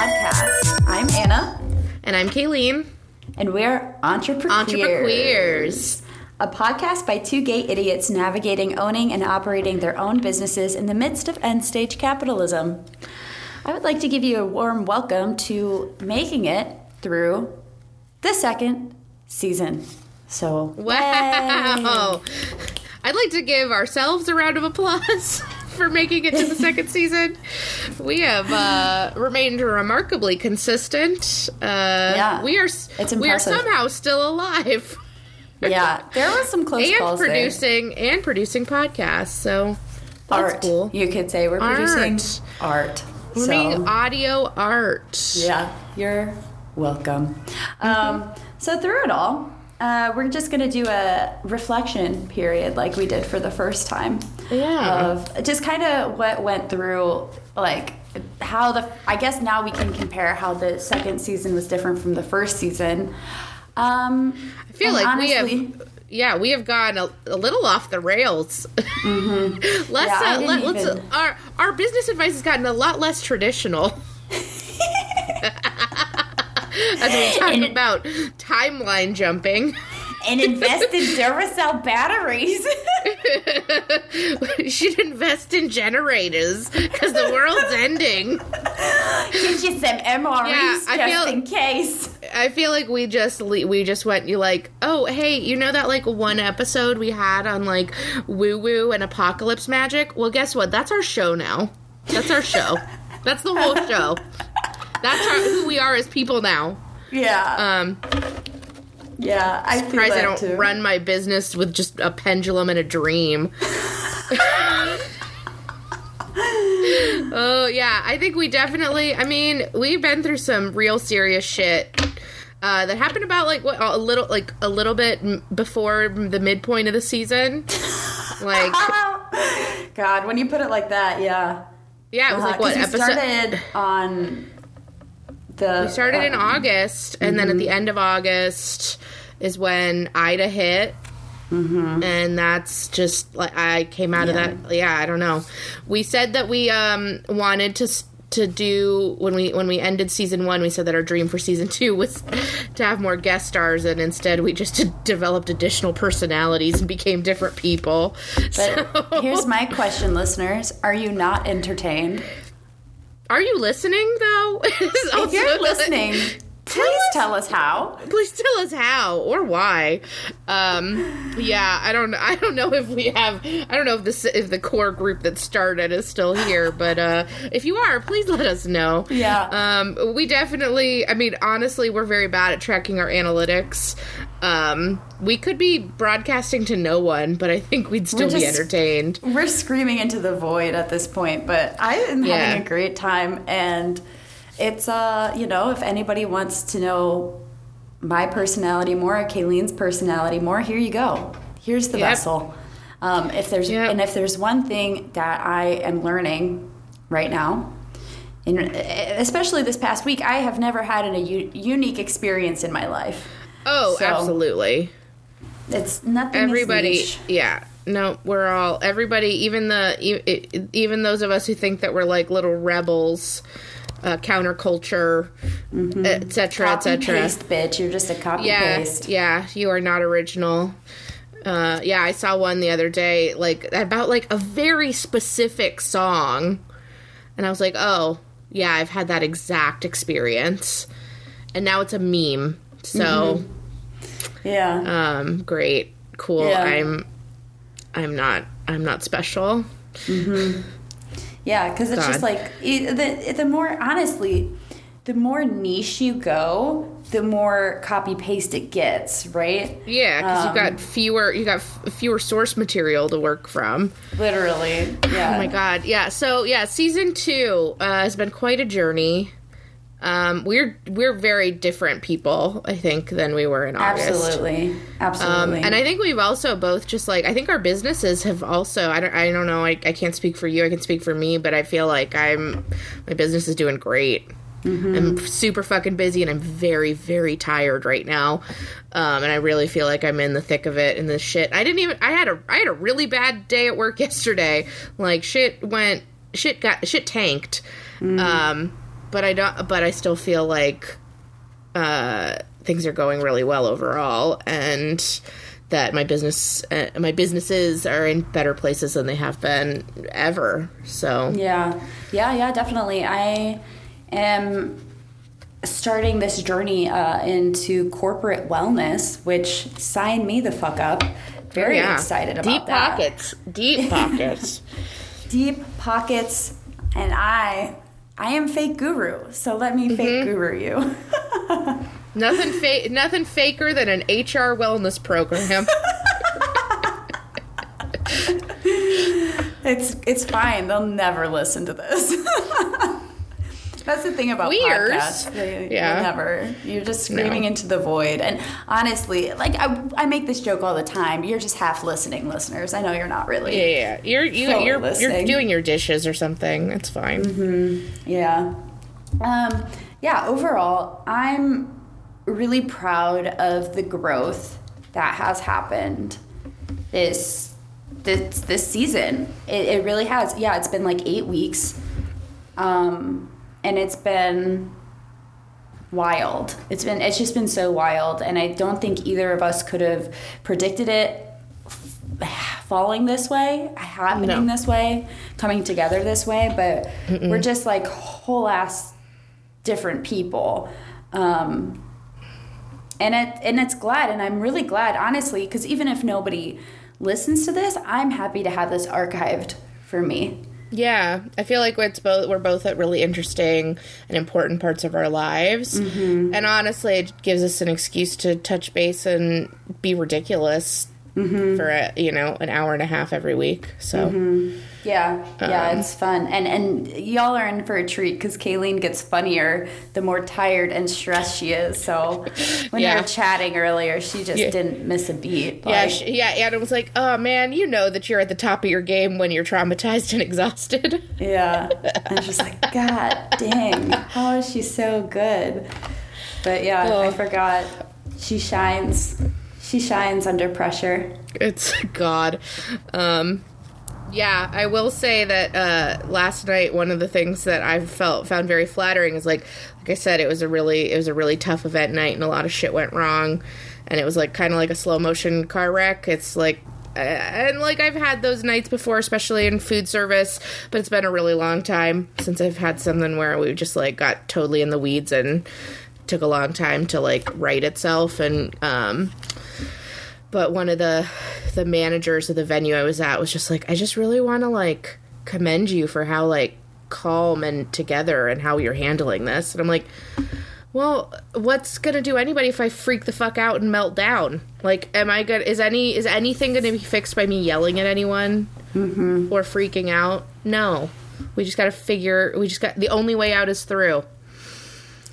podcast. I'm Anna, And I'm Kaylene. and we're Entrepreneurs. Entrepreneurs. A podcast by two gay idiots navigating, owning, and operating their own businesses in the midst of end stage capitalism. I would like to give you a warm welcome to making it through the second season. So, yay. Wow. I'd like to give ourselves a round of applause for making it to the second season. We have uh, remained remarkably consistent. Uh, Yeah, we are. it's we are somehow still alive yeah, there were some close and calls there. producing and producing podcasts. So that's art. cool. You could say we're Art. producing art. We're So- making audio art. Yeah, you're welcome. Mm-hmm. Um, so through it all, uh, we're just going to do a reflection period like we did for the first time. Yeah. Of just kind of what went through, like how the. I guess now we can compare how the second season was different from the first season. Um, I feel like we honestly- have. Yeah, we have gone a, a little off the rails. let's Mm-hmm. Yeah, uh, didn't let, let's even- our our business advice has gotten a lot less traditional. As we talk And- about timeline jumping, and invest in Duracell batteries. we should invest in generators because the world's ending. Get you some MREs Yeah, I just feel- in case. I feel like we just le- we just went you like oh hey you know that like one episode we had on like woo woo and apocalypse magic well guess what that's our show now that's our show that's the whole show that's our, who we are as people now Yeah. um yeah, I feel surprised I don't too. run my business with just a pendulum and a dream oh yeah I think we definitely I mean we've been through some real serious shit uh, that happened about like what a little like a little bit m- before the midpoint of the season like God, when you put it like that, yeah. yeah it was like Uh, what 'cause we episode started on the. we started in August and then at the end of August is when Ida hit and that's just like I came out Yeah. of that yeah I don't know we said that we um wanted to to do when we when we ended season one we said that our dream for season two was to have more guest stars and instead we just developed additional personalities and became different people But here's my question, listeners: Are you not entertained? Are you listening though? If you're listening, please tell us how. please tell us how or why um yeah i don't i don't know if we have i don't know if this if the core group that started is still here but uh if you are please let us know Yeah. um we definitely i mean honestly we're very bad at tracking our analytics um we could be broadcasting to no one but i think we'd still be entertained We're screaming into the void at this point, but I am Yeah. having a great time, and it's uh, you know, if anybody wants to know my personality more, or Kaylene's personality more, here you go. Here's the Yep. vessel. Um, if there's Yep. and if there's one thing that I am learning right now, and especially this past week, I have never had an, a u- unique experience in my life. oh So, absolutely It's nothing. everybody yeah no we're all everybody even the even those of us who think that we're like little rebels uh, counterculture etc Copy etc paste, bitch. You're just a copy yeah paste. yeah you are not original. Uh, yeah i saw one the other day like about like a very specific song. And i was like oh yeah i've had that exact experience. And now it's a meme. So Yeah. um great. Cool. Yeah. i'm i'm not i'm not special Yeah, because it's just like the the more honestly, the more niche you go, the more copy paste it gets, right? yeah because Um, you got fewer you got f- fewer source material to work from Literally. Yeah. oh my god yeah so yeah season two uh, has been quite a journey um we're we're very different people i think than we were in august. Absolutely. absolutely. Um, Absolutely. and I think we've also both just like I think our businesses have also I don't I don't know I, I can't speak for you I can speak for me but I feel like I'm my business is doing great. I'm super fucking busy and I'm very very tired right now. Um, and I really feel like I'm in the thick of it and this shit. I didn't even I had a I had a really bad day at work yesterday. Like shit went shit got shit tanked. Um but I don't. But I still feel like uh, things are going really well overall, and that my business, uh, my businesses are in better places than they have been ever. So Yeah, yeah, yeah, definitely. I am starting this journey uh, into corporate wellness, which sign me the fuck up. Very yeah. excited about that. deep that. pockets, deep pockets. Deep pockets, and I, I am fake guru. So let me fake Mm-hmm. guru you. nothing, fa- nothing faker than an HR wellness program. It's it's fine. They'll never listen to this. That's the thing about Weird. podcasts. They, Yeah. never. You're just screaming No. into the void. And honestly, like I, I make this joke all the time. You're just half listening, listeners. I know you're not really. yeah, yeah. You're you, Fully you're you're doing your dishes or something. It's fine. Yeah. Um, yeah, overall, I'm really proud of the growth that has happened this this this season. It, it really has. Yeah, it's been like eight weeks. Um, and it's been wild. It's been it's just been so wild and I don't think either of us could have predicted it falling this way, happening No. this way, coming together this way, but we're just like whole ass different people. Um, and it and it's glad and I'm really glad honestly because even if nobody listens to this, I'm happy to have this archived for me. Yeah, I feel like it's both we're both at really interesting and important parts of our lives, Mm-hmm. and honestly, it gives us an excuse to touch base and be ridiculous Mm-hmm. for a, you know an hour and a half every week. So Yeah, yeah, Um, it's fun, and and y'all are in for a treat because Kaylene gets funnier the more tired and stressed she is. So when you Yeah. were chatting earlier, she just Yeah. didn't miss a beat. yeah, Like, sh yeah. Adam was like, "Oh man, you know that you're at the top of your game when you're traumatized and exhausted." yeah. And she's like, God dang, how is she so good? But yeah, Oh. I forgot. She shines. She shines under pressure. It's God. Um, yeah, I will say that uh, last night one of the things that I felt found very flattering is like, like I said, it was a really it was a really tough event night and a lot of shit went wrong, and it was like kind of like a slow motion car wreck. It's like. And like I've had those nights before, especially in food service, but it's been a really long time since I've had something where we just like got totally in the weeds and took a long time to like right itself. And um, but one of the the managers of the venue I was at was just like, I just really want to like commend you for how like calm and together and how you're handling this. And I'm like, well, what's gonna do anybody if I freak the fuck out and melt down? Like, am I gonna? Is any is anything gonna be fixed by me yelling at anyone mm-hmm. or freaking out? No. We just gotta figure. We just got the only way out is through.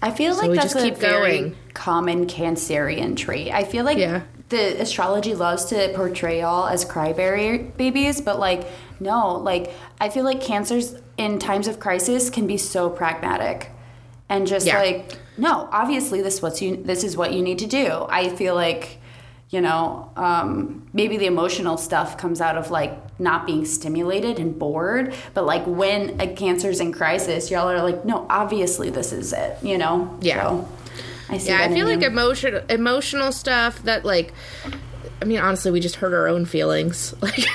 I feel like we that's just a very going. common Cancerian trait. I feel like Yeah. The astrology loves to portray y'all as cryberry babies, but like no, like I feel like cancers in times of crisis can be so pragmatic and just Yeah. like no, obviously this what's you this is what you need to do. I feel like you know um, maybe the emotional stuff comes out of like not being stimulated and bored but like when a cancer's in crisis y'all are like no obviously this is it you know Yeah. so, I see Yeah, I feel in like you. emotion emotional stuff that like I mean honestly we just hurt our own feelings. Like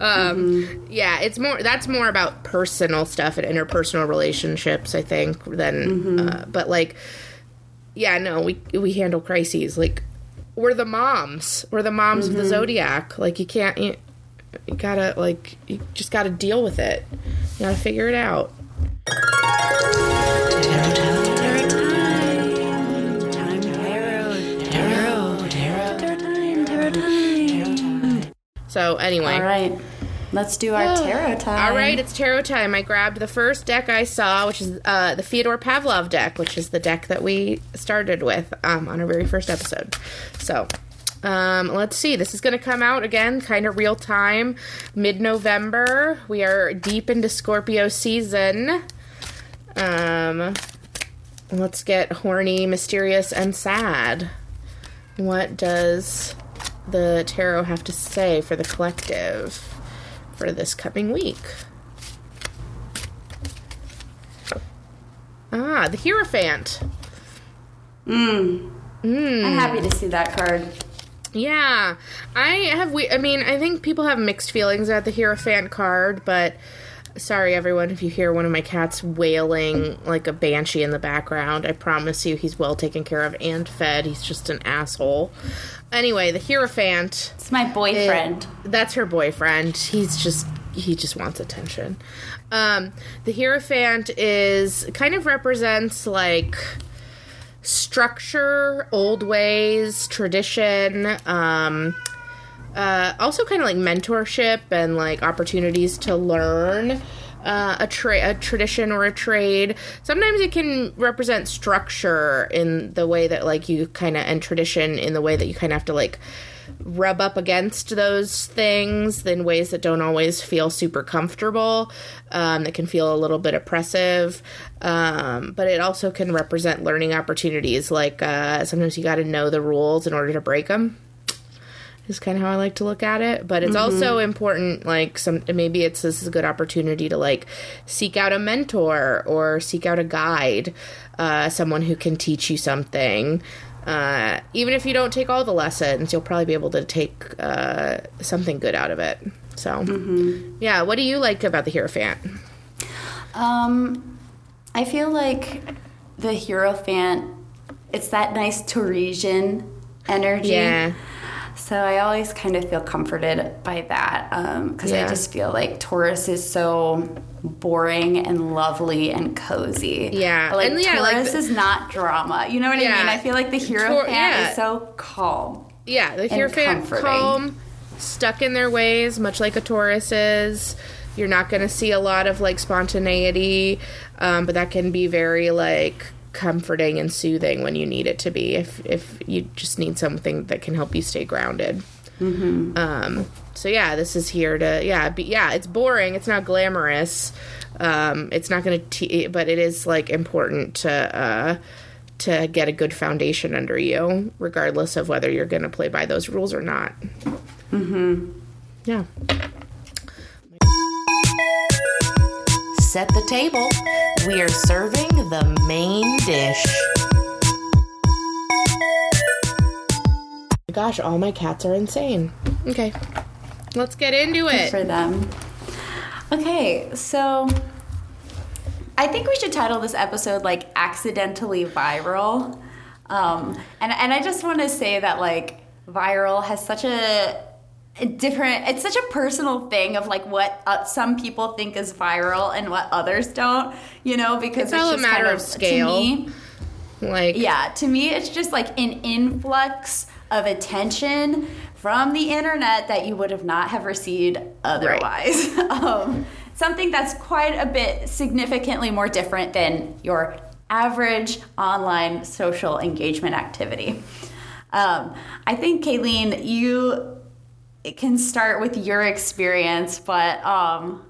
um yeah, it's more that's more about personal stuff and interpersonal relationships I think than uh, but like yeah, no, we we handle crises like we're the moms. We're the moms of the zodiac. Like you can't you, you gotta like you just gotta deal with it. You gotta figure it out. So anyway. all right let's do our tarot time All right, it's tarot time. I grabbed the first deck I saw, which is uh, the Fyodor Pavlov deck, which is the deck that we started with um, on our very first episode. So, um, let's see. This is going to come out again, kind of real time, mid November. We are deep into Scorpio season. Um, let's get horny, mysterious, and sad. What does the tarot have to say for the collective? for this coming week. Ah, the Hierophant. Mmm. Mmm. I'm happy to see that card. Yeah, I have. We, I mean, I think people have mixed feelings about the Hierophant card, but sorry, everyone, if you hear one of my cats wailing like a banshee in the background. I promise you, he's well taken care of and fed. He's just an asshole. Anyway, the Hierophant. It's my boyfriend. That's her boyfriend. He's just he just wants attention. Um, the Hierophant is kind of represents like structure, old ways, tradition, um, uh, also kind of like mentorship and like opportunities to learn. Uh, a tra- a tradition or a trade. Sometimes it can represent structure in the way that like you kind of and tradition in the way that you kind of have to like rub up against those things in ways that don't always feel super comfortable, um, that can feel a little bit oppressive. Um, but it also can represent learning opportunities. Like uh, sometimes you got to know the rules in order to break them. Is kind of how I like to look at it, but it's also important. Like some, maybe it's this is a good opportunity to like seek out a mentor or seek out a guide, uh, someone who can teach you something uh, even if you don't take all the lessons, you'll probably be able to take uh, something good out of it. So, yeah, what do you like about the Hierophant? Um, I feel like the Hierophant, it's that nice Torresian energy. Yeah. So I always kind of feel comforted by that because Yeah. I just feel like Taurus is so boring and lovely and cozy. Yeah, like and yeah, like Taurus the- is not drama. You know what Yeah. I mean? I feel like the Hierophant yeah. is so calm. Yeah, the Hierophant comforting. calm, stuck in their ways, much like a Taurus is. You're not going to see a lot of like spontaneity, um, but that can be very like comforting and soothing when you need it to be. If if you just need something that can help you stay grounded. Um, so yeah, this is here to yeah, be, yeah. It's boring. It's not glamorous. Um, it's not going to, te- but it is like important to uh, to get a good foundation under you, regardless of whether you're going to play by those rules or not. Mm-hmm. Yeah. Set the table. We are serving the main dish. Gosh, all my cats are insane. Okay, let's get into it. for them. Okay, so I think we should title this episode like accidentally viral. Um, and and I just want to say that like viral has such a, a different it's such a personal thing of like what uh, some people think is viral and what others don't, you know, because It's all a matter kind of scale. To me, Like, yeah, to me, it's just like an influx of attention from the internet that you would have not have received otherwise. um, something that's quite a bit significantly more different than your average online social engagement activity. Um, I think, Kaylene, you can start with your experience, but um,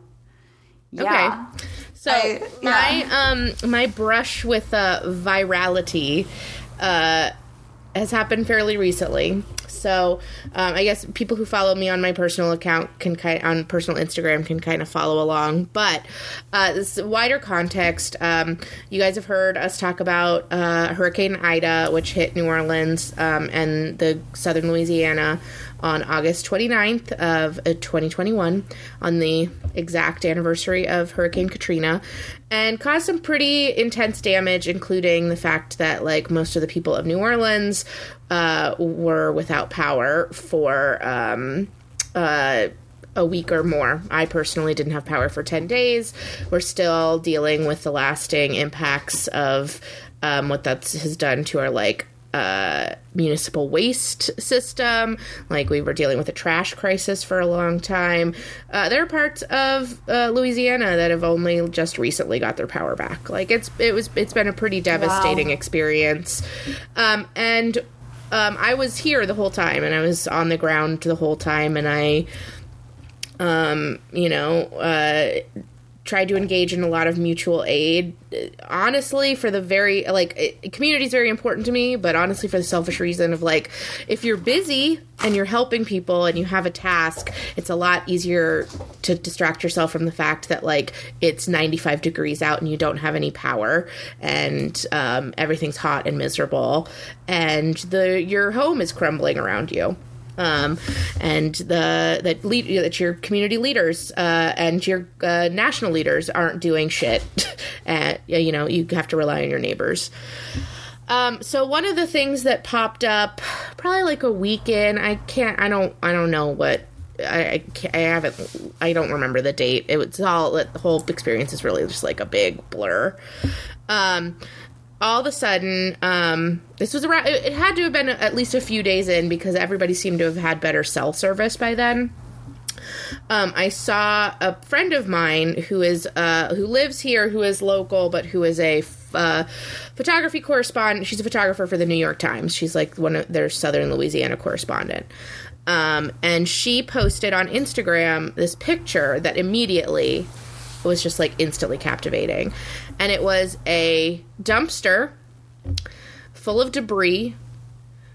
yeah. Okay. So I- my um my brush with uh, virality uh, has happened fairly recently. So um, I guess people who follow me on my personal account can kind on personal Instagram can kind of follow along. But uh, this wider context, um, you guys have heard us talk about uh, Hurricane Ida, which hit New Orleans um, and the southern Louisiana on August 29th of uh, 2021 on the exact anniversary of Hurricane Katrina and caused some pretty intense damage including the fact that like most of the people of New Orleans uh, were without power for um, uh, a week or more. I personally didn't have power for 10 days. We're still dealing with the lasting impacts of um, what that has done to our like uh, municipal waste system. Like we were dealing with a trash crisis for a long time. Uh, there are parts of uh, Louisiana that have only just recently got their power back. Like it's it was it's been a pretty devastating experience. Um, and um, I was here the whole time, and I was on the ground the whole time, and I um, you know, uh, tried to engage in a lot of mutual aid. Honestly for the very like community is very important to me but honestly for the selfish reason of like if you're busy and you're helping people and you have a task it's a lot easier to distract yourself from the fact that like it's 95 degrees out and you don't have any power and um, everything's hot and miserable and the your home is crumbling around you um, and the that lead that your community leaders uh, and your uh, national leaders aren't doing shit. and you know you have to rely on your neighbors. Um, so one of the things that popped up probably like a week in, I can't, I don't, I don't know what I, I, I, haven't I don't remember the date. It was all the whole experience is really just like a big blur. Um, all of a sudden, um, this was around. It, it had to have been at least a few days in because everybody seemed to have had better cell service by then. Um, I saw a friend of mine who is uh, who lives here, who is local, but who is a uh, photography correspondent. She's a photographer for the New York Times. She's like one of their Southern Louisiana correspondent. Um, and she posted on Instagram this picture that immediately was just like instantly captivating. And it was a dumpster full of debris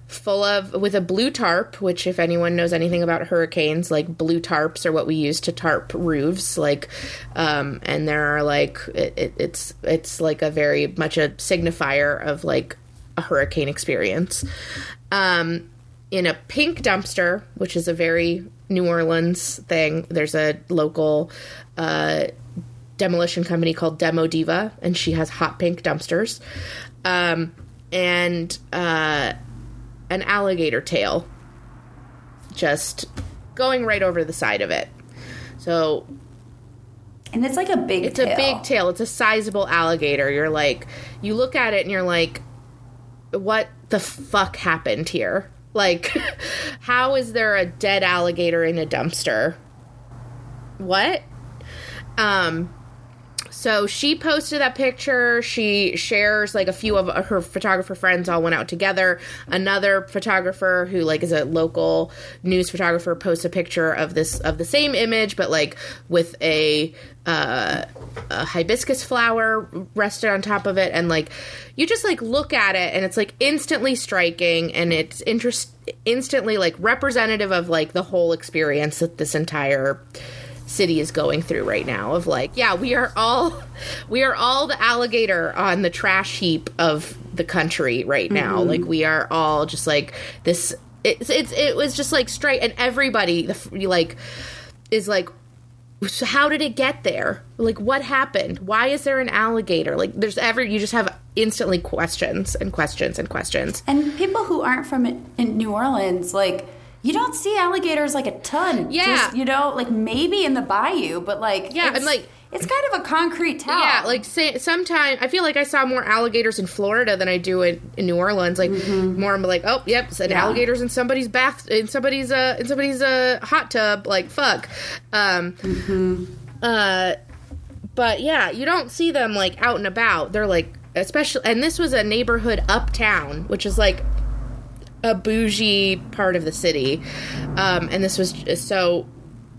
full of with a blue tarp which if anyone knows anything about hurricanes like blue tarps are what we use to tarp roofs. Like um and there are like it, it, it's it's like a very much a signifier of like a hurricane experience. Um in a pink dumpster which is a very new orleans thing there's a local uh demolition company called Demo Diva, and she has hot pink dumpsters, um, and uh, an alligator tail just going right over the side of it. So, and it's like a big. It's tail. a big tail. It's a sizable alligator. You're like, you look at it and you're like, what the fuck happened here? Like, how is there a dead alligator in a dumpster? What? Um, so she posted that picture. She shares like a few of her photographer friends all went out together. Another photographer who like is a local news photographer posts a picture of this of the same image, but like with a, uh, a hibiscus flower rested on top of it, and like you just like look at it and it's like instantly striking and it's interest instantly like representative of like the whole experience that this entire city is going through right now of like yeah we are all we are all the alligator on the trash heap of the country right now mm-hmm. like we are all just like this it's it's it was just like straight and everybody the like is like so how did it get there like what happened why is there an alligator like there's ever you just have instantly questions and questions and questions and people who aren't from in new orleans like you don't see alligators like a ton. Yeah. Just, you know, like maybe in the bayou, but like yeah, and like it's kind of a concrete town. Yeah, like say, sometimes I feel like I saw more alligators in Florida than I do in, in New Orleans. Like mm-hmm. more, I'm like, oh, yep, said yeah. alligators in somebody's bath, in somebody's uh, in somebody's uh, hot tub. Like fuck. Um, mm-hmm. Uh, but yeah, you don't see them like out and about. They're like, especially, and this was a neighborhood uptown, which is like a bougie part of the city. Um, and this was so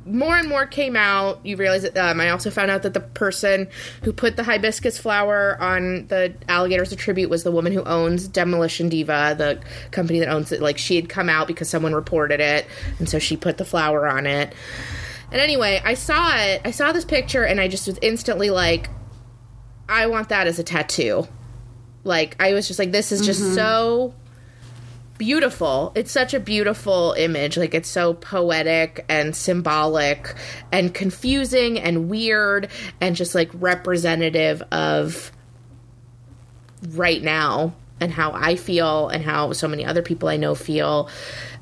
more and more came out. You realize that um, I also found out that the person who put the hibiscus flower on the alligators a tribute was the woman who owns Demolition Diva, the company that owns it. Like she had come out because someone reported it, and so she put the flower on it. And anyway, I saw it. I saw this picture, and I just was instantly like, I want that as a tattoo. Like I was just like, this is just mm-hmm. so beautiful. It's such a beautiful image. Like it's so poetic and symbolic and confusing and weird and just like representative of right now and how I feel and how so many other people I know feel.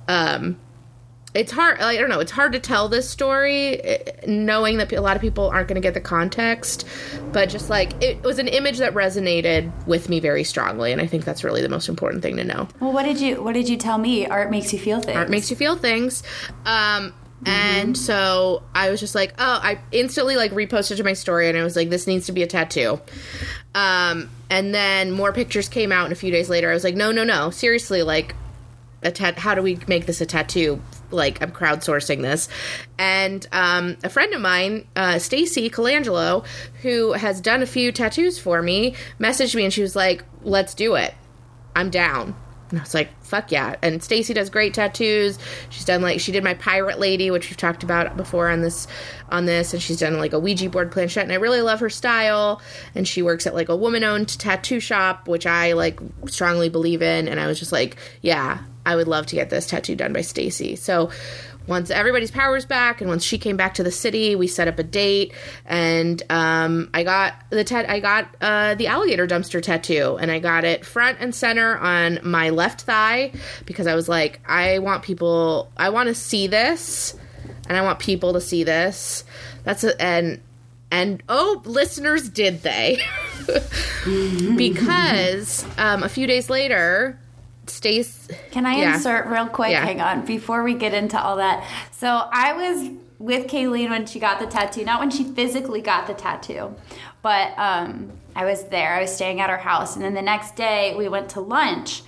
Um it's hard i don't know it's hard to tell this story eh, knowing that a lot of people aren't going to get the context but just like it was an image that resonated with me very strongly and i think that's really the most important thing to know well what did you what did you tell me art makes you feel things art makes you feel things um Mm-hmm. And so I was just like, oh, I instantly like reposted to my story and I was like, this needs to be a tattoo. Um, and then more pictures came out and a few days later I was like, no, no, no, seriously, like a tat- how do we make this a tattoo? Like I'm crowdsourcing this, and um, a friend of mine, uh, Stacy Colangelo, who has done a few tattoos for me, messaged me and she was like, "Let's do it. I'm down." And I was like, fuck yeah. And Stacy does great tattoos. She's done like she did my pirate lady, which we've talked about before on this on this, and she's done like a Ouija board planchette, and I really love her style. And she works at like a woman owned tattoo shop, which I like strongly believe in. And I was just like, yeah, I would love to get this tattoo done by Stacy. So once everybody's powers back and once she came back to the city we set up a date and um, i got the tat i got uh, the alligator dumpster tattoo and i got it front and center on my left thigh because i was like i want people i want to see this and i want people to see this that's a, and and oh listeners did they because um, a few days later Stace. Can I yeah. insert real quick? Yeah. Hang on, before we get into all that. So I was with Kaylene when she got the tattoo, not when she physically got the tattoo, but um, I was there. I was staying at her house, and then the next day we went to lunch,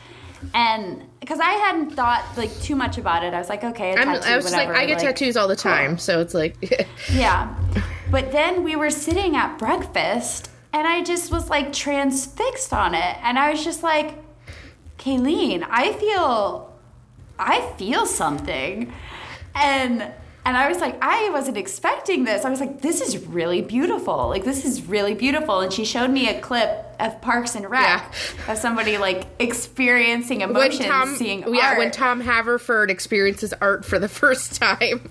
and because I hadn't thought like too much about it, I was like, okay, a I'm, tattoo, I was just like, I get tattoos all the time, so it's like, yeah. But then we were sitting at breakfast and I just was like transfixed on it. And I was just like, Kaylene, I feel I feel something. And and I was like, I wasn't expecting this. I was like, this is really beautiful. Like this is really beautiful. And she showed me a clip of Parks and Rec of somebody like experiencing when emotions, Tom, seeing yeah, art. when Tom Haverford experiences art for the first time.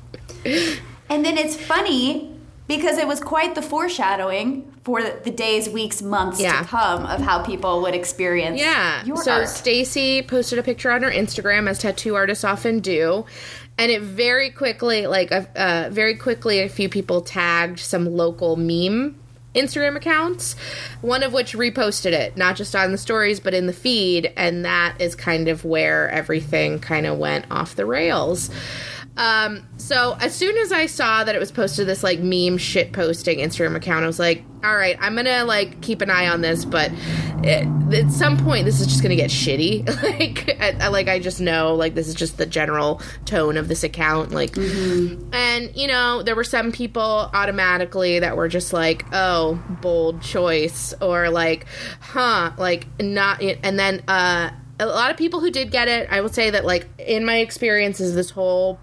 And then it's funny because it was quite the foreshadowing for the days, weeks, months Yeah. to come of how people would experience Yeah. so. Stacy posted a picture on her Instagram, as tattoo artists often do, and it very quickly, like, uh, very quickly, a few people tagged some local meme Instagram accounts, one of which reposted it, not just on the stories, but in the feed, and that is kind of where everything kind of went off the rails. Um, so as soon as I saw that it was posted this like meme shit posting Instagram account, I was like, all right, I'm gonna like keep an eye on this, but it, at some point this is just gonna get shitty. like, I, I- like I just know like this is just the general tone of this account. Like, and you know there were some people automatically that were just like, oh, bold choice, or like, huh, like not, and then uh a lot of people who did get it i will say that like in my experiences this whole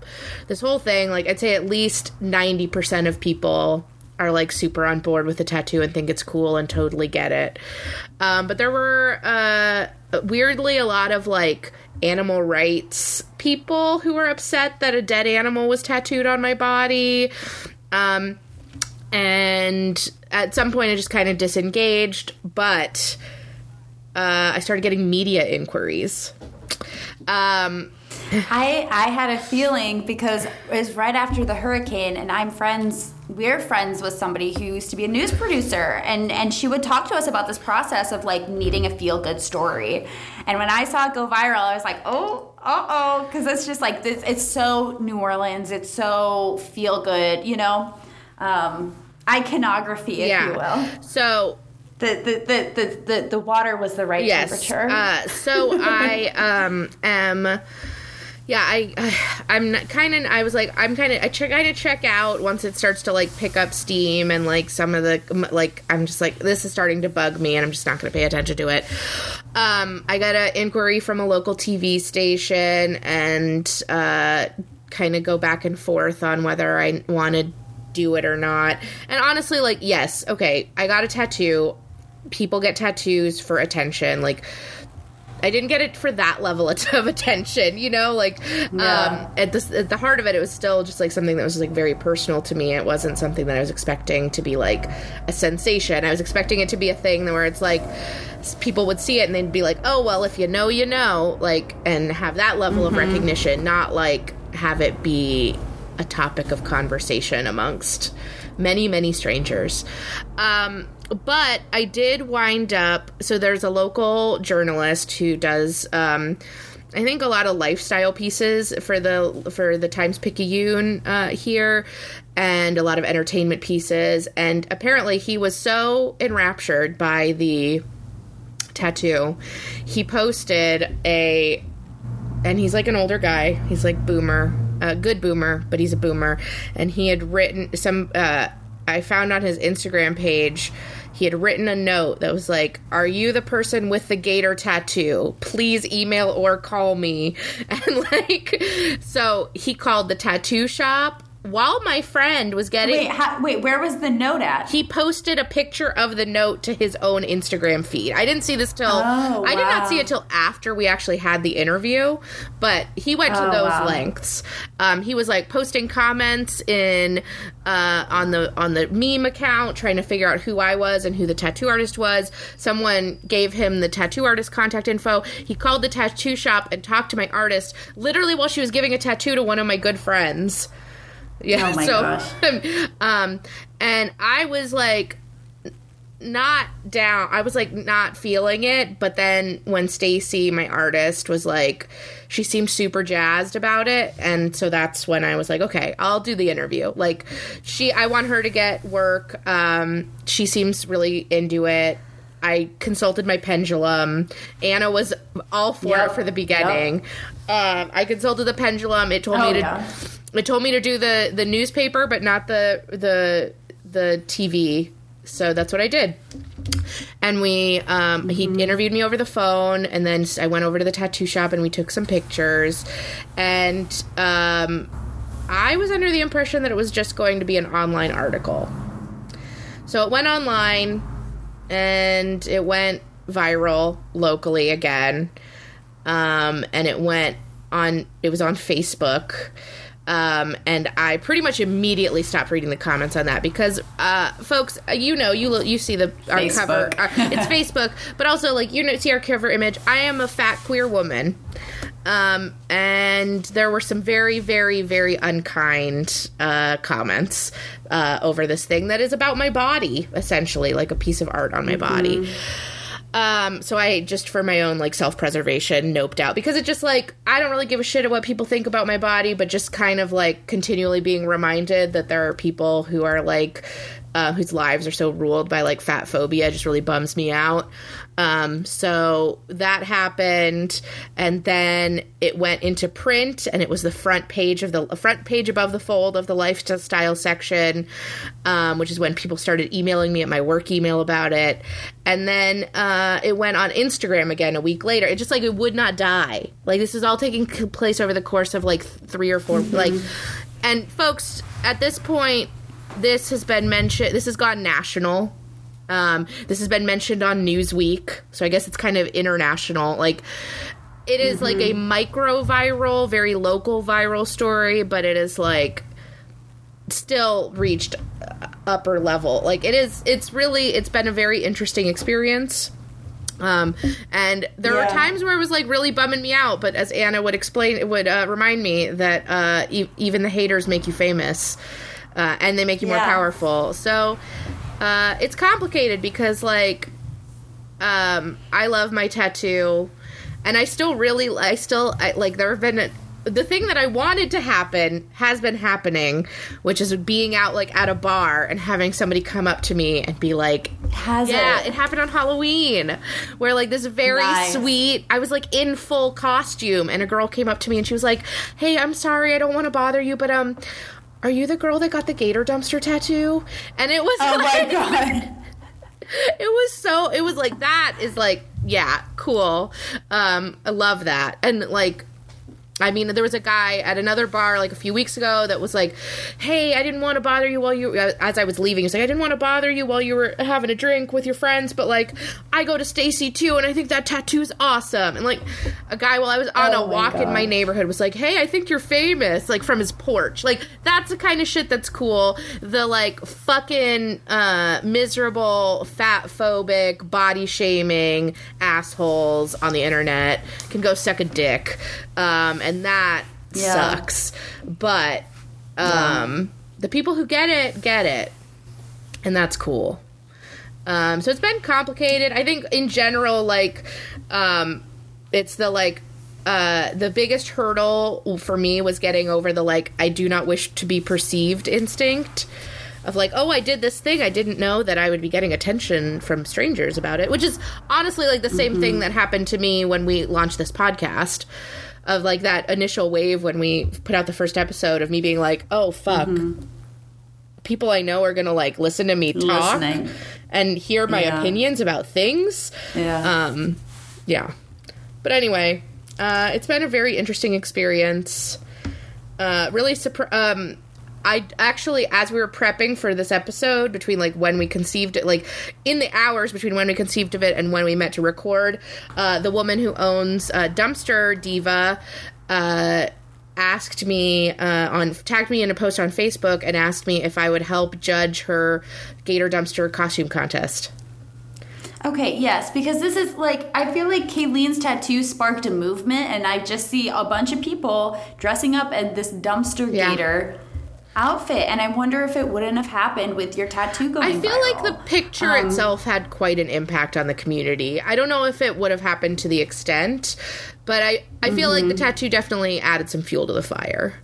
this whole thing like i'd say at least 90% of people are like super on board with the tattoo and think it's cool and totally get it. Um, but there were uh, weirdly a lot of like animal rights people who were upset that a dead animal was tattooed on my body. Um, and at some point i just kind of disengaged but uh, I started getting media inquiries. Um, I I had a feeling because it was right after the hurricane, and I'm friends. We're friends with somebody who used to be a news producer, and and she would talk to us about this process of like needing a feel good story. And when I saw it go viral, I was like, oh, uh oh, because it's just like this. It's so New Orleans. It's so feel good, you know. Um, iconography, if you will. So The the, the, the, the water was the right yes. temperature. Uh, so I um am. Yeah, I, I I'm kind of. I was like, I'm kind of. I try to check out once it starts to like pick up steam and like some of the like. I'm just like this is starting to bug me, and I'm just not going to pay attention to it. Um, I got an inquiry from a local TV station, and uh, kind of go back and forth on whether I want to do it or not. And honestly, like, yes, okay, I got a tattoo. People get tattoos for attention, like. I didn't get it for that level of attention, you know. Like, Yeah. um, at the at the heart of it, it was still just like something that was like very personal to me. It wasn't something that I was expecting to be like a sensation. I was expecting it to be a thing where it's like people would see it and they'd be like, "Oh, well, if you know, you know," like, and have that level of recognition, not like have it be a topic of conversation amongst many, many strangers. Um, but I did wind up. So there's a local journalist who does. Um, I think a lot of lifestyle pieces for the for the Times Picayune uh, here, and a lot of entertainment pieces. And apparently, he was so enraptured by the tattoo, he posted a and he's like an older guy. He's like boomer, a good boomer, but he's a boomer. And he had written some. Uh, I found on his Instagram page, he had written a note that was like, "Are you the person with the gator tattoo? Please email or call me." And like, so he called the tattoo shop while my friend was getting Wait, ha- wait, where was the note at? he posted a picture of the note to his own Instagram feed. I didn't see this till Oh, I did not see it till after we actually had the interview, but he went to Oh, those wow. lengths. Um, he was like posting comments in uh, on the on the meme account, trying to figure out who I was and who the tattoo artist was. Someone gave him the tattoo artist contact info. He called the tattoo shop and talked to my artist literally while she was giving a tattoo to one of my good friends. Yeah, Oh my so gosh. um and I was like not down. I was like not feeling it, but then when Stacy, my artist, was like she seemed super jazzed about it, and so that's when I was like, okay, I'll do the interview. Like she I want her to get work. Um she seems really into it. I consulted my pendulum. Anna was all for Yep. it for the beginning. Um, I consulted the pendulum. It told Oh, me to yeah. it told me to do the the newspaper but not the the the tv so that's what i did and we um, he interviewed me over the phone and then i went over to the tattoo shop and we took some pictures and um, i was under the impression that it was just going to be an online article so it went online and it went viral locally again. Um, and it went on it was on facebook um, and I pretty much immediately stopped reading the comments on that because, uh, folks, uh, you know, you you see the our cover, our, it's Facebook, but also like you know, see our cover image. I am a fat queer woman, um, and there were some very, very, very unkind uh, comments uh, over this thing that is about my body, essentially, like a piece of art on my body. Um, so I just for my own like self preservation noped out. Because it just like I don't really give a shit at what people think about my body, but just kind of like continually being reminded that there are people who are like uh, whose lives are so ruled by like fat phobia just really bums me out. Um, so that happened, and then it went into print, and it was the front page of the front page above the fold of the lifestyle section, um, which is when people started emailing me at my work email about it, and then uh, it went on Instagram again a week later. It just like it would not die. Like this is all taking place over the course of like three or 4 like, and folks at this point, this has been mentioned. This has gone national. Um, this has been mentioned on Newsweek, so I guess it's kind of international. Like, it is like a micro viral, very local viral story, but it is like still reached upper level. Like, it is. It's really. It's been a very interesting experience. Um, and there were times where it was like really bumming me out, but as Anna would explain, it would uh, remind me that uh, e- even the haters make you famous, uh, and they make you more powerful. So uh, it's complicated because like um, I love my tattoo, and I still really, I still I, like. There have been the thing that I wanted to happen has been happening, which is being out like at a bar and having somebody come up to me and be like, Has yeah, it? it happened on Halloween, where like this very Nice. sweet. I was like in full costume, and a girl came up to me and she was like, "Hey, I'm sorry, I don't want to bother you, but um, are you the girl that got the gator dumpster tattoo?" And it was Oh my god. it was so. It was like that is like yeah, cool. Um, I love that, and like. I mean, there was a guy at another bar like a few weeks ago that was like, "Hey, I didn't want to bother you while you." As I was leaving, he's like, "I didn't want to bother you while you were having a drink with your friends, but like, I go to Stacy too, and I think that tattoo is awesome." And like, a guy while I was on Oh a walk in my neighborhood was like, "Hey, I think you're famous," like from his porch. Like that's the kind of shit that's cool. The like fucking uh, miserable, fat phobic, body shaming assholes on the internet can go suck a dick, um, and that Yeah. sucks. But um, the people who get it get it, and that's cool. Um, so it's been complicated. I think in general, like, um, it's the like uh, the biggest hurdle for me was getting over the like I do not wish to be perceived instinct of like oh I did this thing I didn't know that I would be getting attention from strangers about it, which is honestly like the same thing that happened to me when we launched this podcast. Of like that initial wave when we put out the first episode of me being like, "Oh fuck." People I know are to like listen to me talk Listening. and hear my Yeah. opinions about things. Yeah. Um, yeah. But anyway, uh, it's been a very interesting experience. Uh, really, surpri- um, I actually, as we were prepping for this episode, between like when we conceived it, like in the hours between when we conceived of it and when we met to record, uh, the woman who owns uh, Dumpster Diva. Uh, asked me uh, on tagged me in a post on Facebook and asked me if I would help judge her Gator Dumpster costume contest. Okay, yes, because this is like I feel like Kaylene's tattoo sparked a movement, and I just see a bunch of people dressing up in this dumpster Yeah. gator outfit, and I wonder if it wouldn't have happened with your tattoo going. I feel like the picture Um, itself had quite an impact on the community. I don't know if it would have happened to the extent, but I, I feel like Mm-hmm. the tattoo definitely added some fuel to the fire.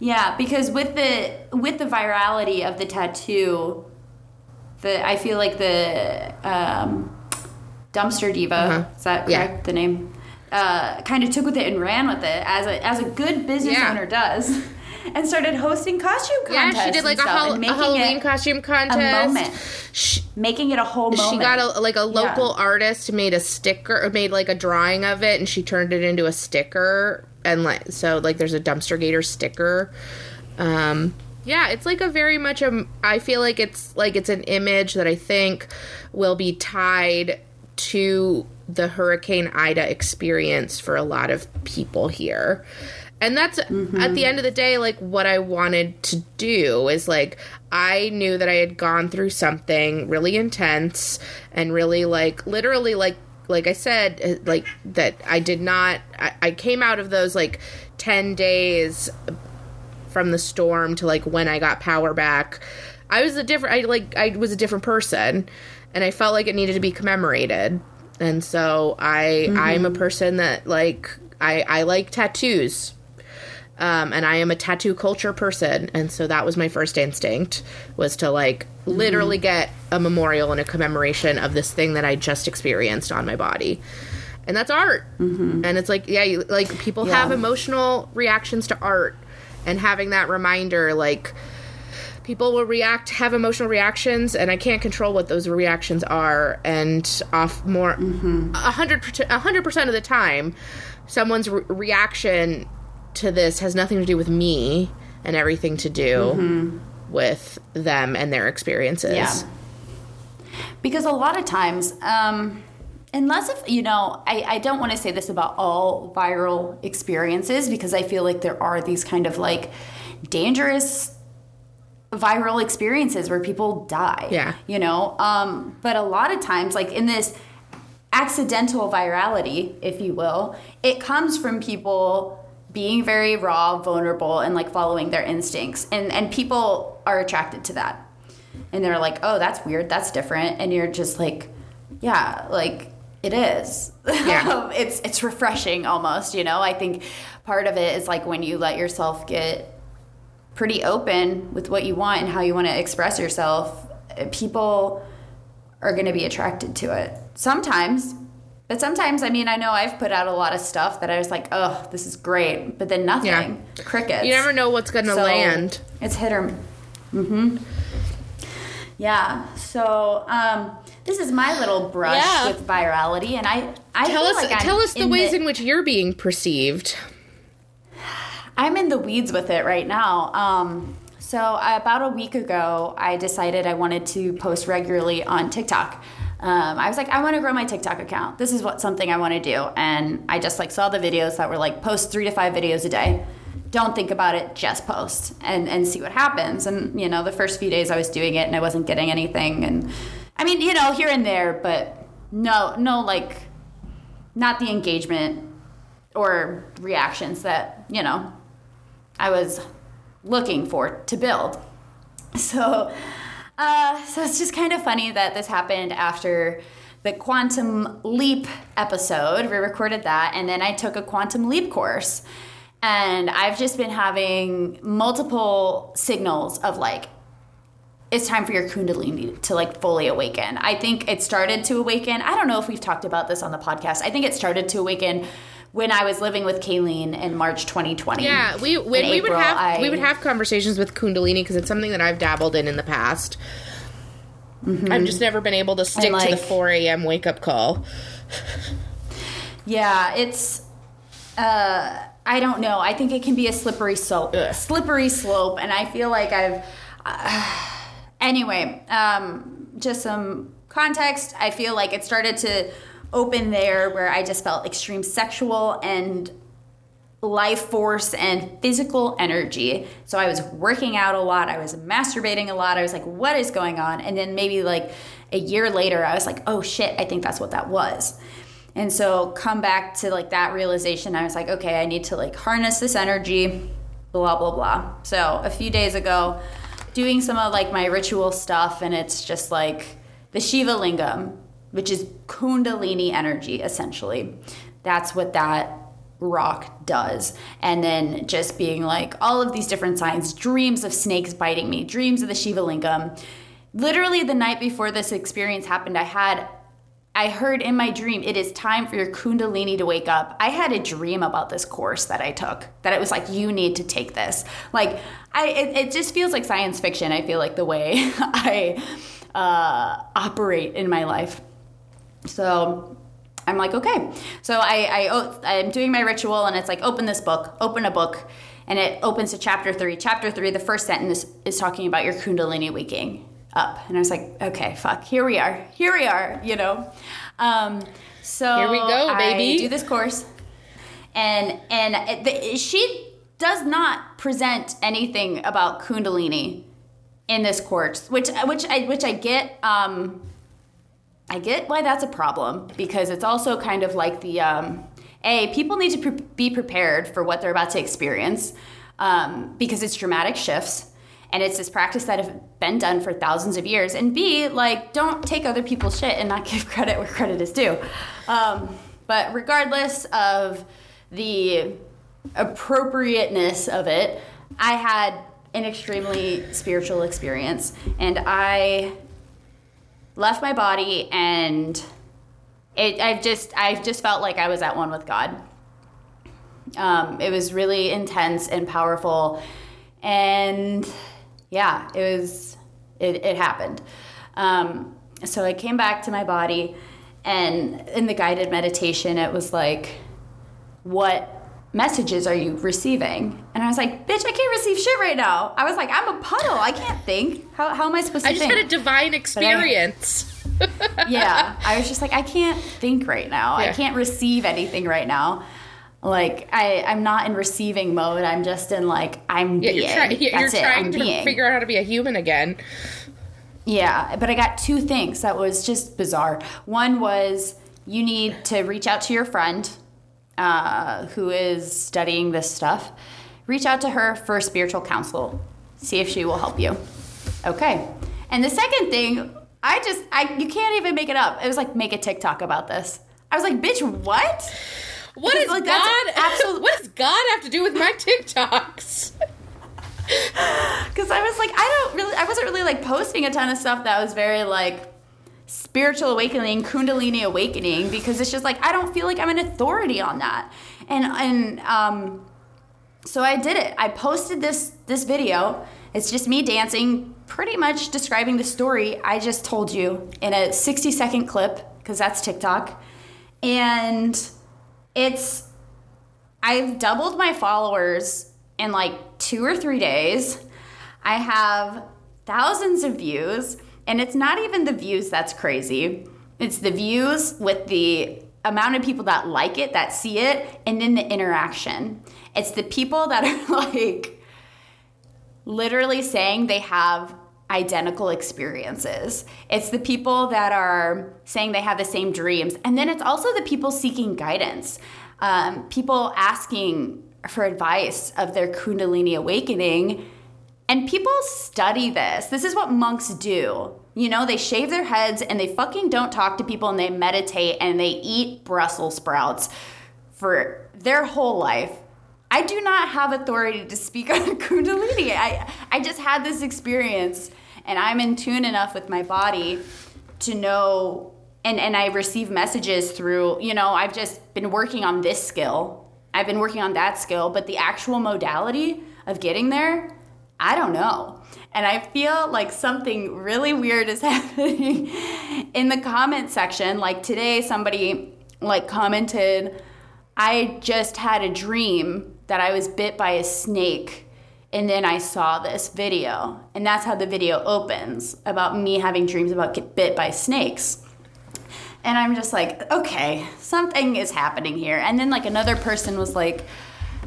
Yeah, because with the with the virality of the tattoo, the I feel like the um, dumpster diva Uh-huh. is that Yeah. correct? The name uh, kind of took with it and ran with it as a as a good business Yeah. owner does, and started hosting costume contests. Yeah, she did like a, and a Halloween costume contest. moment. She, making it a whole moment. she got a like a local artist made a sticker or made like a drawing of it and she turned it into a sticker and like so like there's a dumpster gator sticker um yeah it's like a very much a i feel like it's like it's an image that i think will be tied to the hurricane ida experience for a lot of people here and that's at the end of the day like what i wanted to do is like i knew that i had gone through something really intense and really like literally like like i said uh, like that i did not I, I came out of those like 10 days from the storm to like when i got power back. I was a different i like i was a different person and i felt like it needed to be commemorated. And so i i'm a person that like i i like tattoos um, and I am a tattoo culture person, and so that was my first instinct was to like mm-hmm. literally get a memorial and a commemoration of this thing that I just experienced on my body, and that's art. Mm-hmm. And it's like yeah, you, like people have emotional reactions to art, and having that reminder like people will react have emotional reactions and i can't control what those reactions are and off more mm-hmm. a hundred a hundred percent of the time someone's re- reaction to this has nothing to do with me and everything to do with them and their experiences Yeah. Because a lot of times, um, unless if, you know, I, I don't want to say this about all viral experiences because I feel like there are these kind of like dangerous viral experiences where people die. Yeah. You know, um, but a lot of times, like in this accidental virality, if you will, it comes from people being very raw, vulnerable, and like following their instincts. And and people are attracted to that. And they're like, oh, that's weird, that's different. And you're just like, yeah, like it is. Yeah. it's it's refreshing almost, you know. I think part of it is like when you let yourself get pretty open with what you want and how you want to express yourself, uh, people are going to be attracted to it. Sometimes, but sometimes, I mean, I know I've put out a lot of stuff that I was like, oh, this is great, but then nothing, Yeah. crickets. you never know what's gonna So, land It's hit or. Mm-hmm. Yeah. So um, this is my little brush Yeah. with virality, and I I tell feel us like I'm tell us the ways in which you're being perceived I'm in the weeds with it right now. Um, so about a week ago, I decided I wanted to post regularly on TikTok. Um, I was like, I want to grow my TikTok account. This is what something I want to do, and I just like saw the videos that were like post three to five videos a day. Don't think about it, just post and and see what happens. And you know, the first few days I was doing it and I wasn't getting anything, and I mean, you know, here and there, but no, no, like not the engagement or reactions that you know I was looking for to build. So, uh, so it's just kind of funny that this happened after the Quantum Leap episode. We recorded that, and then I took a Quantum Leap course. And I've just been having multiple signals of like, it's time for your kundalini to like fully awaken. I think it started to awaken. I don't know if we've talked about this on the podcast. I think it started to awaken when I was living with Kaylene in March 2020. Yeah, we we would April, have we would have conversations with Kundalini because it's something that I've dabbled in in the past. I've just never been able to stick to the 4 a.m. wake up call. Yeah, it's. Uh, I don't know. I think it can be a slippery slope. Ugh. Slippery slope, and I feel like I've. anyway, um, just some context. I feel like it started to open there where I just felt extreme sexual and life force and physical energy. So I was working out a lot. I was masturbating a lot. I was like, what is going on? And then maybe like a year later, I was like, oh shit, I think that's what that was. And so come back to like that realization. I was like, okay, I need to like harness this energy, blah, blah, blah. So a few days ago, doing some of like my ritual stuff, and it's just like the Shiva Lingam, which is Kundalini energy essentially. That's what that rock does. And then just being like all of these different signs, dreams of snakes biting me, dreams of the Shiva Lingam. Literally the night before this experience happened, I had I heard in my dream, it is time for your Kundalini to wake up. I had a dream about this course that I took, that it was like, you need to take this. Like, I, it, it just feels like science fiction. I feel like the way I uh, operate in my life. So I'm like, okay. So I, I, oh, I'm doing my ritual and it's like, open this book, open a book. And it opens to chapter three. Chapter three, the first sentence is talking about your Kundalini waking up. And I was like, okay, fuck, here we are. Here we are, you know? Um, so Here we go, baby. I do this course. And, and the, she does not present anything about Kundalini in this course, which, which I, which I get, um, I get why that's a problem because it's also kind of like the um, a people need to pre- be prepared for what they're about to experience um, because it's dramatic shifts and it's this practice that have been done for thousands of years and b like don't take other people's shit and not give credit where credit is due. Um, but regardless of the appropriateness of it i had an extremely spiritual experience and i left my body and it I've just I've just felt like I was at one with God. Um, it was really intense and powerful, and yeah, it was it, it happened. Um, so I came back to my body, and in the guided meditation, it was like, what messages are you receiving? And I was like, bitch, I can't receive shit right now. I was like, I'm a puddle. I can't think. How, how am I supposed to I just think? had a divine experience. yeah i was just like i can't think right now i can't receive anything right now like I, i'm not in receiving mode i'm just in like i'm Yeah, being you're, try- you're it, trying I'm to being. figure out how to be a human again. yeah but i got two things that was just bizarre one was you need to reach out to your friend uh, who is studying this stuff reach out to her for spiritual counsel see if she will help you okay and the second thing i just i you can't even make it up it was like make a tiktok about this i was like bitch what What Because, like, that's God? absolute- what does God have to do with my TikToks? because I was like, I don't really, I wasn't really like posting a ton of stuff that was very like spiritual awakening, Kundalini awakening, because it's just like I don't feel like I'm an authority on that, and and um, so I did it. I posted this this video. It's just me dancing, pretty much describing the story I just told you in a 60 second clip, because that's TikTok, and it's I've doubled my followers in like two or three days. I have thousands of views, and it's not even the views that's crazy. It's the views with the amount of people that like it, that see it, and then the interaction. It's the people that are like literally saying they have identical experiences. It's the people that are saying they have the same dreams. And then it's also the people seeking guidance, um, people asking for advice of their Kundalini awakening. And people study this. This is what monks do. You know, they shave their heads and they fucking don't talk to people and they meditate and they eat Brussels sprouts for their whole life. I do not have authority to speak on Kundalini. I, I just had this experience and I'm in tune enough with my body to know and and I receive messages through, you know, I've just been working on this skill. I've been working on that skill, but the actual modality of getting there, I don't know. And I feel like something really weird is happening in the comment section. Like today somebody like commented, I just had a dream that I was bit by a snake and then I saw this video. And that's how the video opens about me having dreams about get bit by snakes. And I'm just like, okay, something is happening here. And then like another person was like,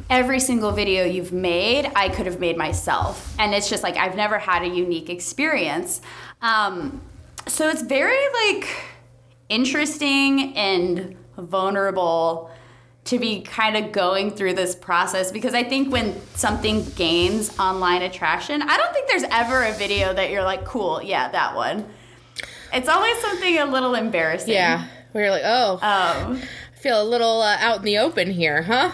every single video you've made, I could have made myself. And it's just like I've never had a unique experience. Um, so it's very like interesting and vulnerable to be kind of going through this process because I think when something gains online attraction, I don't think there's ever a video that you're like, cool, yeah, that one. It's always something a little embarrassing. Yeah. Where you're like, oh, Um, I feel a little uh, out in the open here, huh?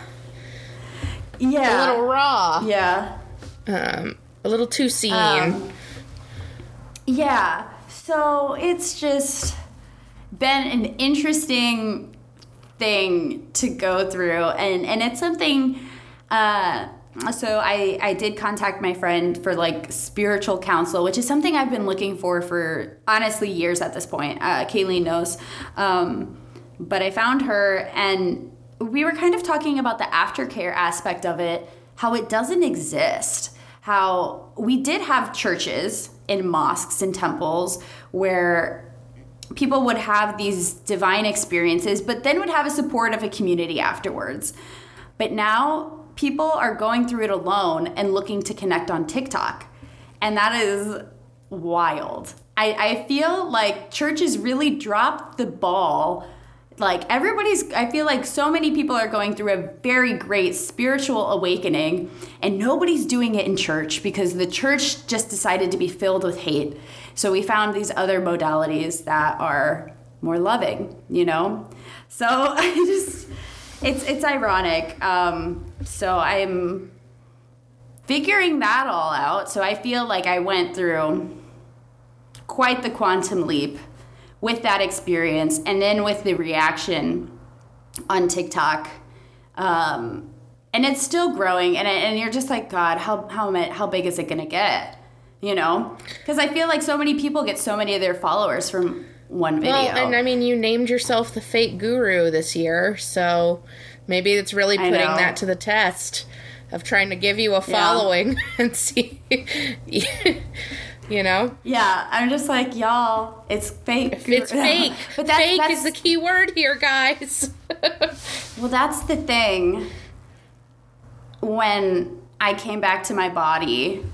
Yeah. A little raw. yeah. Um, a little too seen. Um, yeah. So it's just been an interesting thing to go through, and and it's something. Uh, so I I did contact my friend for like spiritual counsel, which is something I've been looking for for honestly years at this point. Uh, Kaylene knows, um, but I found her and we were kind of talking about the aftercare aspect of it, how it doesn't exist. How we did have churches and mosques and temples where people would have these divine experiences, but then would have a support of a community afterwards. But now people are going through it alone and looking to connect on TikTok. And that is wild. I, I feel like churches really dropped the ball. Like everybody's, I feel like so many people are going through a very great spiritual awakening, and nobody's doing it in church because the church just decided to be filled with hate. So we found these other modalities that are more loving, you know? So I just, it's, it's ironic. Um, so I'm figuring that all out. So I feel like I went through quite the quantum leap with that experience and then with the reaction on TikTok. Um, and it's still growing and, and you're just like god how, how, how big is it going to get? You know? Because i feel like so many people get so many of their followers from one video. Well, and I mean, you named yourself the fake guru this year, so maybe it's really putting that to the test of trying to give you a following and see, you know, yeah i'm just like y'all it's fake it's fake. but that's, fake that's is the key word here, guys. Well, that's the thing. When I came back to my body,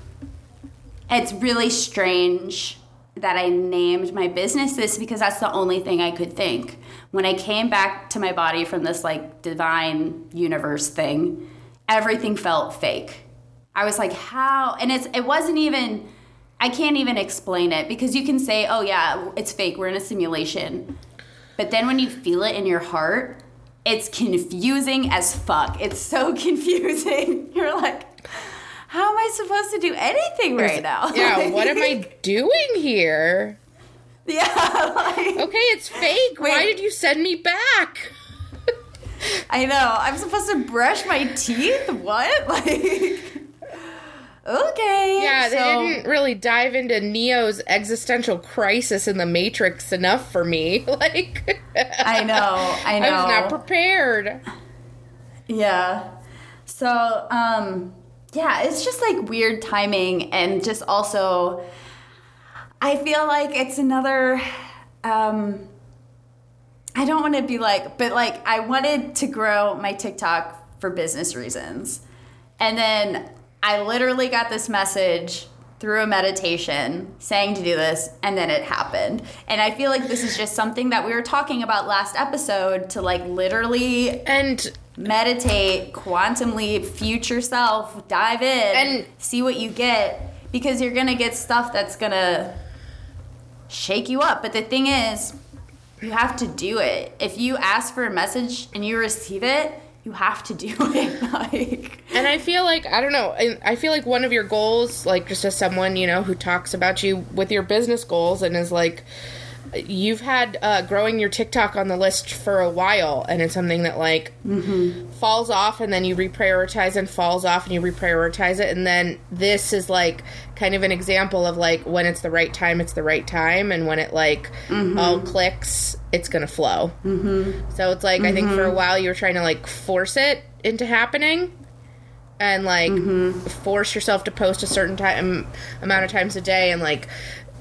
it's really strange that I named my business this because that's the only thing I could think. When I came back to my body from this like divine universe thing, everything felt fake. I was like, how? And it's it wasn't even I can't even explain it because you can say, "Oh yeah, it's fake. We're in a simulation." But then when you feel it in your heart, it's confusing as fuck. It's so confusing. You're like, how am I supposed to do anything right now? yeah, what am I doing here? Yeah, like, Okay, it's fake. Why did you send me back? I know. I'm supposed to brush my teeth? What? Like, okay. Yeah, they so- didn't really dive into Neo's existential crisis in the Matrix enough for me. Like, I know. I know. I was not prepared. Yeah. So, um, yeah, it's just like weird timing and just also I feel like it's another um I don't want to be like but like I wanted to grow my TikTok for business reasons. And then I literally got this message through a meditation saying to do this and then it happened. And I feel like this is just something that we were talking about last episode to like literally And meditate, quantum leap, future self, dive in, And- see what you get because you're gonna get stuff that's gonna shake you up. But the thing is, you have to do it. If you ask for a message and you receive it, you have to do it. like, and I feel like I don't know. I feel like one of your goals, like just as someone you know who talks about you with your business goals and is like, you've had uh, growing your TikTok on the list for a while, and it's something that like falls off, and then you reprioritize and falls off, and you reprioritize it, and then this is like kind of an example of like when it's the right time, it's the right time, and when it like all clicks, it's gonna flow. Mm-hmm. So it's like I think for a while you were trying to like force it into happening and like force yourself to post a certain time amount of times a day and like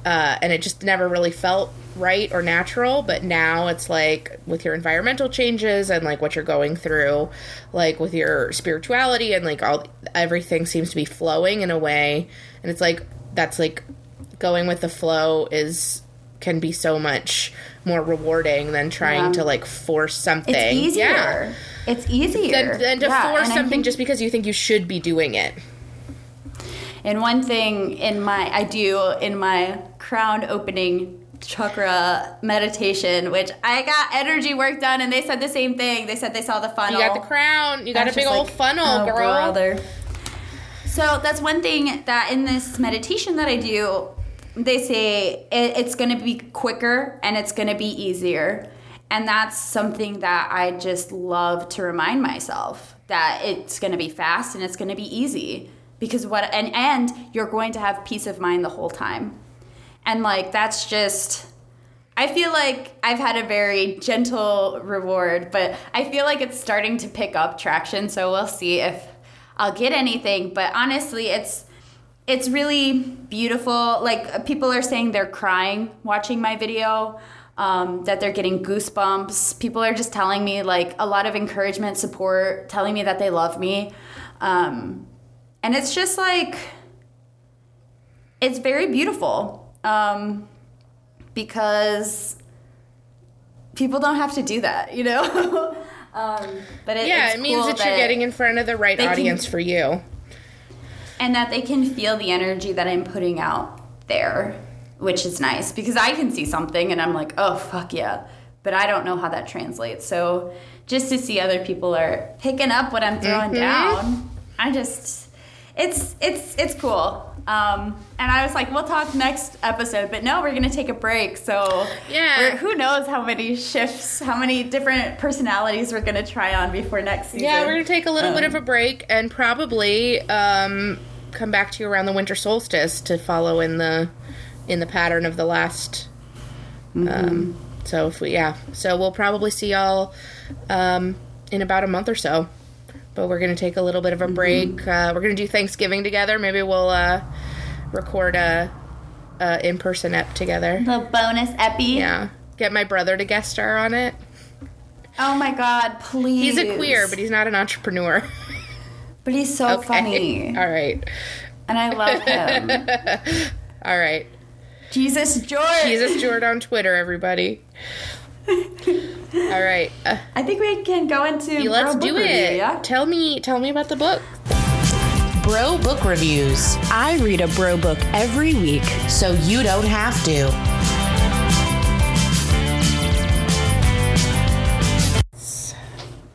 uh, and it just never really felt right or natural but now it's like with your environmental changes and like what you're going through like with your spirituality and like all everything seems to be flowing in a way. And it's like that's like going with the flow is can be so much more rewarding than trying Yeah. to like force something. It's easier. yeah It's easier. Than, than to Yeah, force something think- just because you think you should be doing it And one thing in my I do in my crown opening chakra meditation, which I got energy work done, and they said the same thing. They said they saw the funnel. you got the crown you got a big old like, funnel oh, girl brother. So that's one thing that in this meditation that I do, they say it, it's going to be quicker and it's going to be easier. And that's something that I just love to remind myself that it's going to be fast and it's going to be easy because what and and you're going to have peace of mind the whole time. And like that's just I feel like I've had a very gentle reward, but I feel like it's starting to pick up traction. So we'll see if I'll get anything. But honestly, it's it's really beautiful. Like people are saying they're crying watching my video, um, that they're getting goosebumps. People are just telling me like a lot of encouragement, support, telling me that they love me, um, and it's just like it's very beautiful. Um, because people don't have to do that, you know. um, but it, yeah it means cool that you're getting in front of the right they can- audience for you and that they can feel the energy that I'm putting out there, which is nice because I can see something and I'm like, oh fuck yeah, but I don't know how that translates. So just to see other people are picking up what I'm throwing Mm-hmm. down, I just it's it's it's cool. Um, and I was like, we'll talk next episode, but no, we're gonna take a break. So Yeah. who knows how many shifts, how many different personalities we're gonna try on before next season. yeah we're gonna take a little bit Um, of a break and probably um, come back to you around the winter solstice to follow in the in the pattern of the last Mm-hmm. um, so if we yeah so we'll probably see y'all um, in about a month or so but we're gonna take a little bit of Mm-hmm. a break uh, we're gonna do thanksgiving together maybe we'll uh, record a, a in-person ep together the bonus epi. yeah get my brother to guest star on it Oh my god, please. he's a queer but he's not an entrepreneur But he's so Okay. funny. all right And I love him. all right Jesus George. Jesus George on Twitter, everybody. All right, uh, I think we can go into let's Bro do Book it. Review, yeah? Tell me, tell me about the book. Bro Book Reviews, I read a bro book every week. so you don't have to.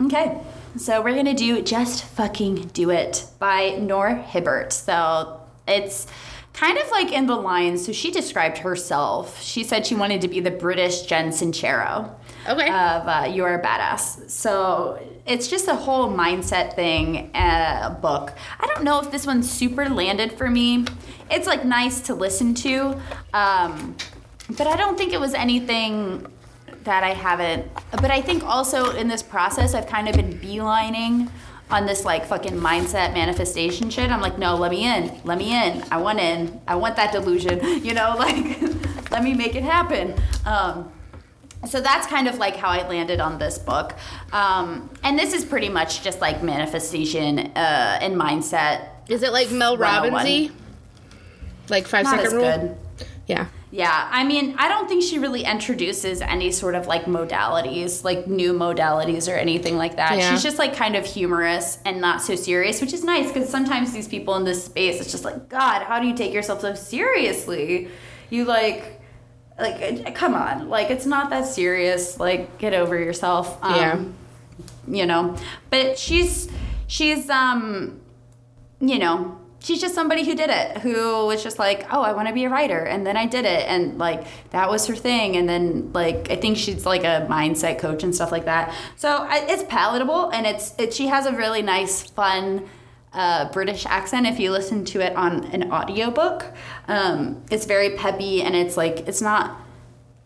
Okay. So we're gonna do Just Fucking Do It by Noor Hibbert. So it's kind of like in the lines. So she described herself. She said she wanted to be the British Jen Sincero. Okay. of uh, You're a Badass. So it's just a whole mindset thing uh, book. I don't know if this one super landed for me. It's like nice to listen to, um, but I don't think it was anything that I haven't. But I think also in this process, I've kind of been beelining on this like fucking mindset manifestation shit. I'm like, no, let me in, let me in. I want in. I want that delusion. You know, like let me make it happen. Um, so that's kind of like how I landed on this book. Um, and this is pretty much just like manifestation uh, and mindset. Is it like Mel 101. Robbinsy? Like five Not second as rule? good. Yeah. Yeah, I mean, I don't think she really introduces any sort of like modalities, like new modalities or anything like that. Yeah. She's just like kind of humorous and not so serious, which is nice because sometimes these people in this space, it's just like, God, how do you take yourself so seriously? You like, like, uh, come on, like it's not that serious. Like, get over yourself. Um, Yeah. You know, but she's she's um, you know, she's just somebody who did it, who was just like, oh, I want to be a writer, and then I did it, and like that was her thing, and then like I think she's like a mindset coach and stuff like that. So it's palatable, and it's it. She has a really nice, fun. Uh, British accent if you listen to it on an audiobook. Um, it's very peppy and it's like it's not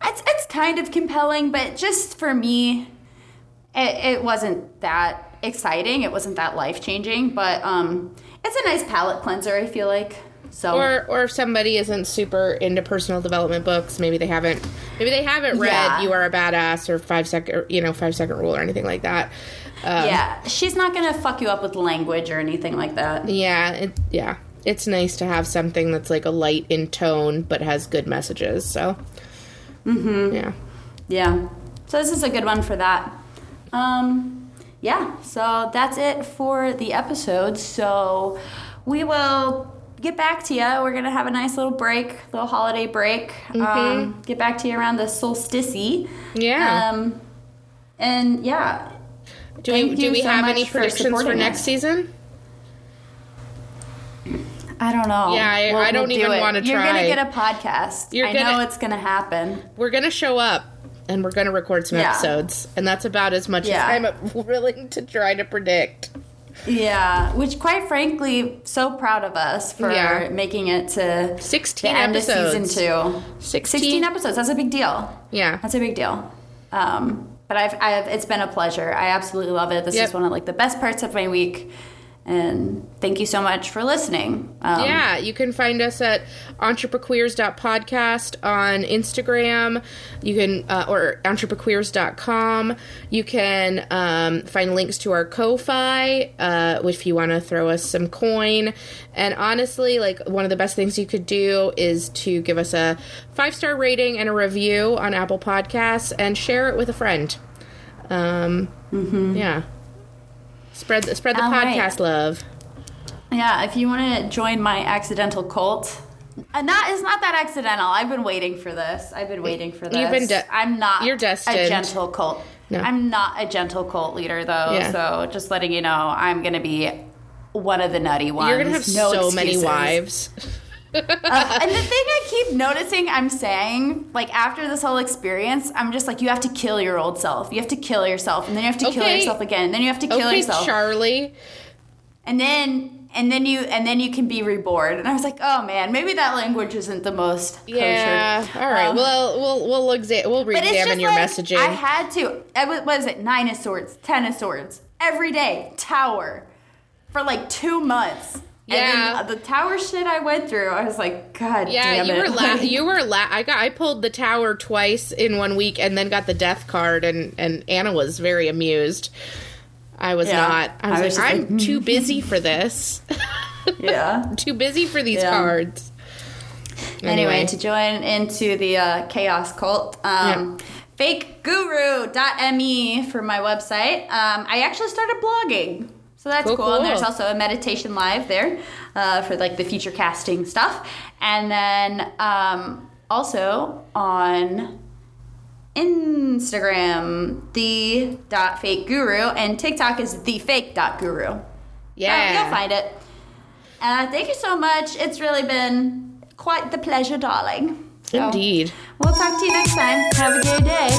it's, it's kind of compelling, but just for me, it, it wasn't that exciting. It wasn't that life changing, but um, it's a nice palate cleanser. I feel like so. Or or if somebody isn't super into personal development books, maybe they haven't maybe they haven't read Yeah. "You Are a Badass" or Five Second you know Five Second Rule or anything like that. Um, yeah, she's not gonna fuck you up with language or anything like that. Yeah, it, yeah. It's nice to have something that's like a light in tone but has good messages. So, mm-hmm. yeah. Yeah, so this is a good one for that. Um, yeah, so that's it for the episode. So we will get back to you. We're gonna have a nice little break, little holiday break. Um, get back to you around the solstice. Yeah. Um, and yeah, do we do we so have any for predictions for supporting next us. season? I don't know. Yeah, I- I don't do even it. wanna try. You're gonna get a podcast. You're I gonna- know it's gonna happen. We're gonna show up and we're gonna record some Yeah. episodes, and that's about as much Yeah. as I'm willing to try to predict. Yeah, which quite frankly, so proud of us for Yeah. making it to Sixteen the end episodes. of season two. 16? 16 episodes. That's a big deal. Yeah. That's a big deal. Um, but I've, I've, it's been a pleasure. I absolutely love it. This Yep. is one of like the best parts of my week. And thank you so much for listening. Um, Yeah, you can find us at entreprequeers.podcast on Instagram. You can, uh, or entreprequeers.com. You can um, find links to our Ko-Fi uh, if you want to throw us some coin. And honestly, like one of the best things you could do is to give us a five star rating and a review on Apple Podcasts and share it with a friend. Um, Yeah. Spread the, spread the All right. podcast love. Yeah, if you want to join my accidental cult, uh, and that is not that accidental. I've been waiting for this. I've been waiting for this. You've been de- I'm not. you're destined. A gentle cult. No. I'm not a gentle cult leader though. Yeah. So just letting you know, I'm gonna be one of the nutty ones. You're gonna have No so many wives. Uh, and the thing I keep noticing, I'm saying, like after this whole experience, I'm just like, you have to kill your old self. You have to kill yourself, and then you have to kill yourself again. And then you have to kill okay, yourself, Charlie. and then and then you and then you can be reborn. And I was like, oh man, maybe that language isn't the most kosher. Yeah. All right. Um, well, we'll we'll exa- we'll re-examine your like, messaging. I had to. I was, what is it? Nine of swords, ten of swords, every day. Tower for like two months. Yeah. And then the tower shit I went through, I was like, God yeah, damn you it. were la- you were la- I got I pulled the tower twice in one week and then got the death card and and Anna was very amused. I was Yeah. not. I was, I was like, I'm like, too busy for this. yeah. too busy for these Yeah. cards. Anyway, to join into the uh, chaos cult, um, fakeguru.me for my website. Um, I actually started blogging. So that's cool, cool. cool. And there's also a meditation live there uh, for like the future casting stuff. And then um, also on Instagram, the dot fake guru, and TikTok is the fake dot guru. Yeah, uh, you'll find it. Uh, thank you so much. It's really been quite the pleasure, darling. So, Indeed. We'll talk to you next time. Have a good day.